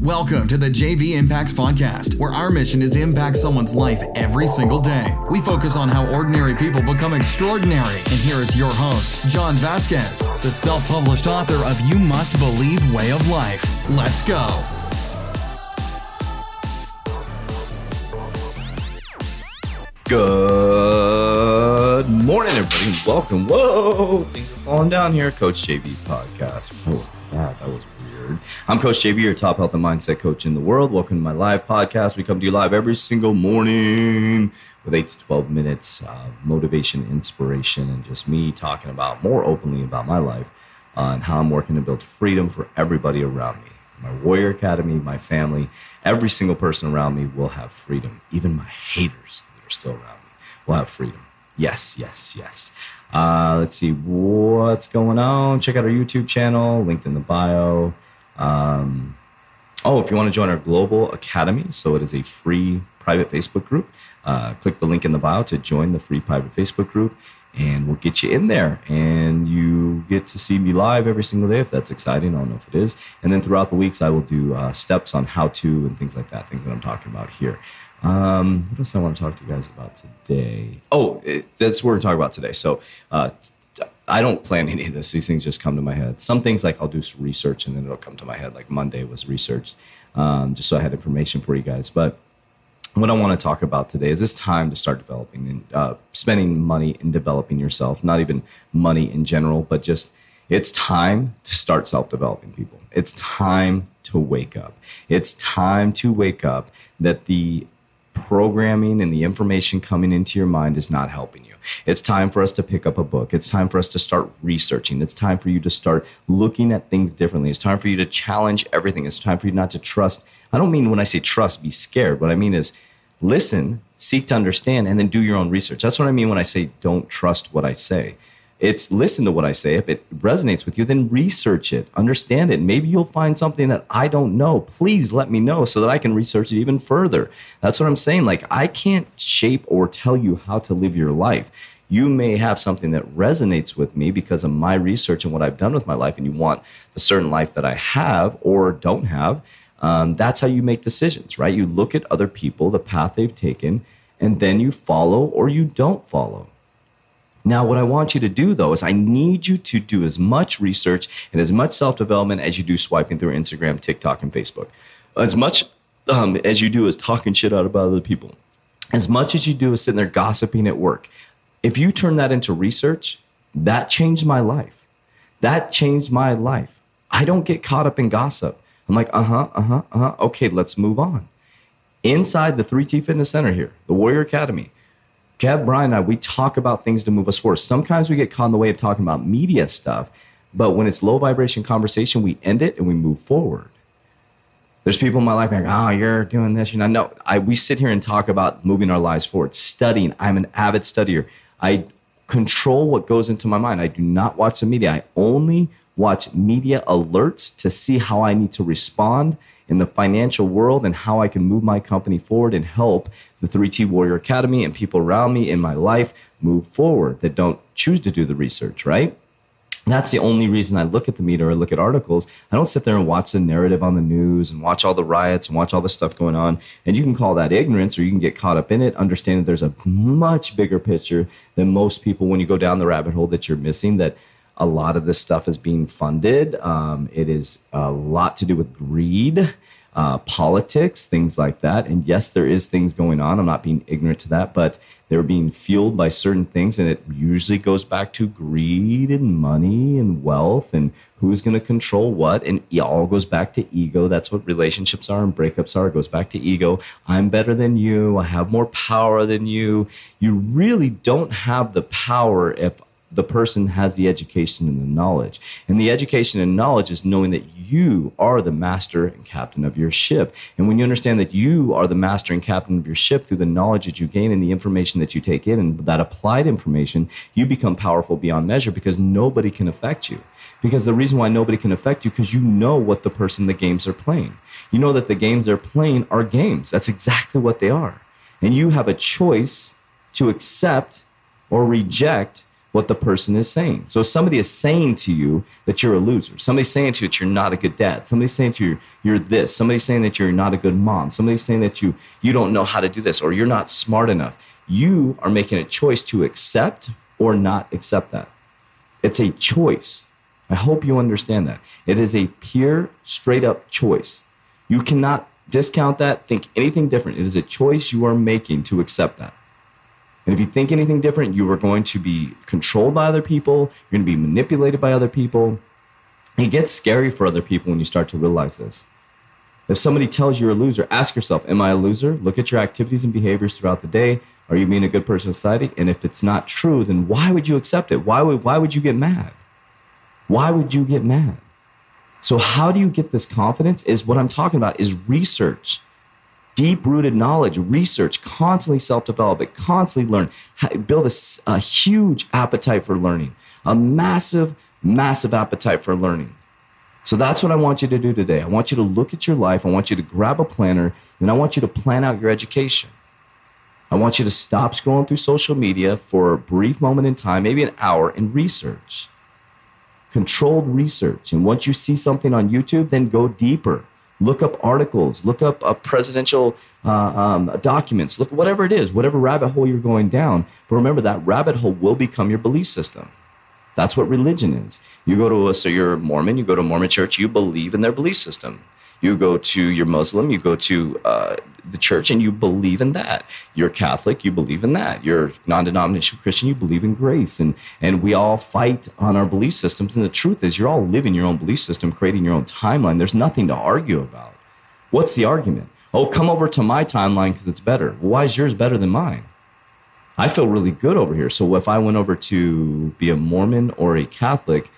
Welcome to the JV Impacts Podcast, where our mission is to impact someone's life every single day. We focus on how ordinary people become extraordinary. And here is your host, John Vasquez, the self published author of You Must Believe Way of Life. Let's go. Good morning, everybody. Welcome. Whoa, things are falling down here. Coach JV Podcast. I'm Coach JV, your top health and mindset coach in the world. Welcome to my live podcast. We come to you live every single morning with 8 to 12 minutes of motivation, inspiration, and just me talking about more openly about my life and how I'm working to build freedom for everybody around me. My Warrior Academy, my family, every single person around me will have freedom, even my haters that are still around me will have freedom. Yes, yes, yes. Uh, let's see what's going on. Check out our YouTube channel, linked in the bio. Um, oh, if you want to join our Global Academy, so it is a free private Facebook group, uh, click the link in the bio to join the free private Facebook group, and we'll get you in there. And you get to see me live every single day if that's exciting. I don't know if it is. And then throughout the weeks, I will do uh, steps on how to and things like that, things that I'm talking about here. Um, what else I want to talk to you guys about today? Oh, it, that's what we're talking about today. So, uh, I don't plan any of this. These things just come to my head. Some things like I'll do some research and then it'll come to my head. Like Monday was researched, um, just so I had information for you guys. But what I want to talk about today is this time to start developing and uh, spending money in developing yourself. Not even money in general, but just it's time to start self developing people. It's time to wake up. It's time to wake up that the programming and the information coming into your mind is not helping you. It's time for us to pick up a book. It's time for us to start researching. It's time for you to start looking at things differently. It's time for you to challenge everything. It's time for you not to trust. I don't mean when I say trust, be scared. What I mean is listen, seek to understand, and then do your own research. That's what I mean when I say don't trust what I say. It's listen to what I say. If it resonates with you, then research it, understand it. Maybe you'll find something that I don't know. Please let me know so that I can research it even further. That's what I'm saying. Like, I can't shape or tell you how to live your life. You may have something that resonates with me because of my research and what I've done with my life, and you want the certain life that I have or don't have. Um, that's how you make decisions, right? You look at other people, the path they've taken, and then you follow or you don't follow. Now, what I want you to do though is I need you to do as much research and as much self development as you do swiping through Instagram, TikTok, and Facebook. As much um, as you do is talking shit out about other people. As much as you do is sitting there gossiping at work. If you turn that into research, that changed my life. That changed my life. I don't get caught up in gossip. I'm like, uh huh, uh huh, uh huh. Okay, let's move on. Inside the 3T Fitness Center here, the Warrior Academy, Kev, Brian, and I, we talk about things to move us forward. Sometimes we get caught in the way of talking about media stuff, but when it's low vibration conversation, we end it and we move forward. There's people in my life like, oh, you're doing this. You know, no, I, we sit here and talk about moving our lives forward, studying. I'm an avid studier. I control what goes into my mind. I do not watch the media. I only watch media alerts to see how I need to respond in the financial world and how I can move my company forward and help the 3T Warrior Academy and people around me in my life move forward that don't choose to do the research, right? That's the only reason I look at the media or look at articles. I don't sit there and watch the narrative on the news and watch all the riots and watch all the stuff going on. And you can call that ignorance or you can get caught up in it, understand that there's a much bigger picture than most people when you go down the rabbit hole that you're missing, that a lot of this stuff is being funded. Um, it is a lot to do with greed, uh, politics, things like that. And yes, there is things going on. I'm not being ignorant to that, but they're being fueled by certain things, and it usually goes back to greed and money and wealth and who's going to control what. And it all goes back to ego. That's what relationships are and breakups are. It goes back to ego. I'm better than you. I have more power than you. You really don't have the power if the person has the education and the knowledge. And the education and knowledge is knowing that you are the master and captain of your ship. And when you understand that you are the master and captain of your ship through the knowledge that you gain and the information that you take in and that applied information, you become powerful beyond measure because nobody can affect you. Because the reason why nobody can affect you because you know what the person the games are playing. You know that the games they're playing are games. That's exactly what they are. And you have a choice to accept or reject what the person is saying. So if somebody is saying to you that you're a loser, somebody's saying to you that you're not a good dad, somebody's saying to you you're this, somebody's saying that you're not a good mom, somebody's saying that you you don't know how to do this or you're not smart enough. You are making a choice to accept or not accept that. It's a choice. I hope you understand that. It is a pure, straight up choice. You cannot discount that, think anything different. It is a choice you are making to accept that. And if you think anything different, you are going to be controlled by other people, you're going to be manipulated by other people. It gets scary for other people when you start to realize this. If somebody tells you you're a loser, ask yourself, Am I a loser? Look at your activities and behaviors throughout the day. Are you being a good person in society? And if it's not true, then why would you accept it? Why would, why would you get mad? Why would you get mad? So, how do you get this confidence? Is what I'm talking about is research deep rooted knowledge, research, constantly self develop it, constantly learn, build a, a huge appetite for learning, a massive, massive appetite for learning. So that's what I want you to do today. I want you to look at your life. I want you to grab a planner and I want you to plan out your education. I want you to stop scrolling through social media for a brief moment in time, maybe an hour, and research. Controlled research. And once you see something on YouTube, then go deeper look up articles, look up uh, presidential uh, um, documents, look whatever it is, whatever rabbit hole you're going down. But remember that rabbit hole will become your belief system. That's what religion is. You go to a, so you're a Mormon, you go to a Mormon church, you believe in their belief system. You go to your Muslim, you go to uh, the church, and you believe in that. You're Catholic, you believe in that. You're non-denominational Christian, you believe in grace, and and we all fight on our belief systems. And the truth is, you're all living your own belief system, creating your own timeline. There's nothing to argue about. What's the argument? Oh, come over to my timeline because it's better. Why is yours better than mine? I feel really good over here. So if I went over to be a Mormon or a Catholic,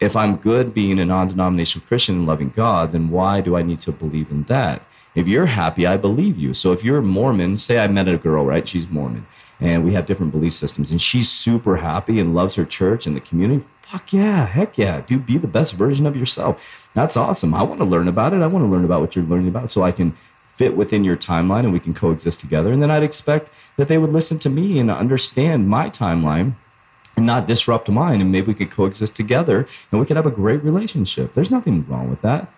if I'm good being a non denominational Christian and loving God, then why do I need to believe in that? If you're happy, I believe you. So if you're Mormon, say I met a girl, right? She's Mormon and we have different belief systems and she's super happy and loves her church and the community. Fuck yeah, heck yeah, dude, be the best version of yourself. That's awesome. I want to learn about it. I want to learn about what you're learning about so I can fit within your timeline and we can coexist together. And then I'd expect that they would listen to me and understand my timeline and not disrupt mine. And maybe we could coexist together and we could have a great relationship. There's nothing wrong with that.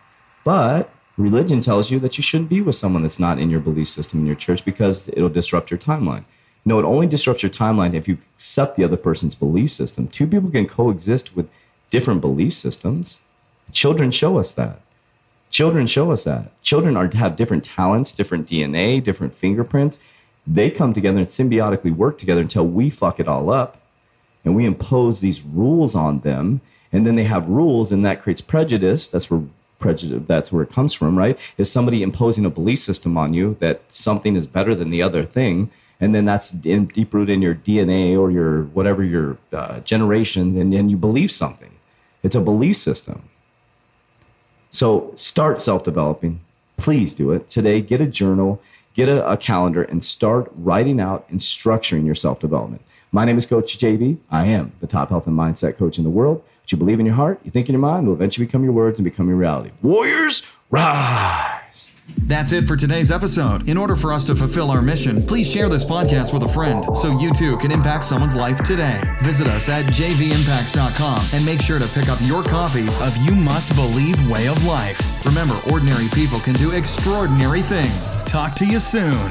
But religion tells you that you shouldn't be with someone that's not in your belief system in your church because it'll disrupt your timeline. No, it only disrupts your timeline if you accept the other person's belief system. Two people can coexist with different belief systems. Children show us that. Children show us that. Children are have different talents, different DNA, different fingerprints. They come together and symbiotically work together until we fuck it all up and we impose these rules on them. And then they have rules and that creates prejudice. That's where prejudice that's where it comes from right? Is somebody imposing a belief system on you that something is better than the other thing and then that's in, deep rooted in your dna or your whatever your uh, generation and then you believe something. It's a belief system. So start self-developing. Please do it. Today get a journal get a, a calendar and start writing out and structuring your self-development my name is Coach JV. I am the top health and mindset coach in the world. What you believe in your heart, you think in your mind, will eventually become your words and become your reality. Warriors, rise! That's it for today's episode. In order for us to fulfill our mission, please share this podcast with a friend so you too can impact someone's life today. Visit us at jvimpacts.com and make sure to pick up your copy of You Must Believe Way of Life. Remember, ordinary people can do extraordinary things. Talk to you soon.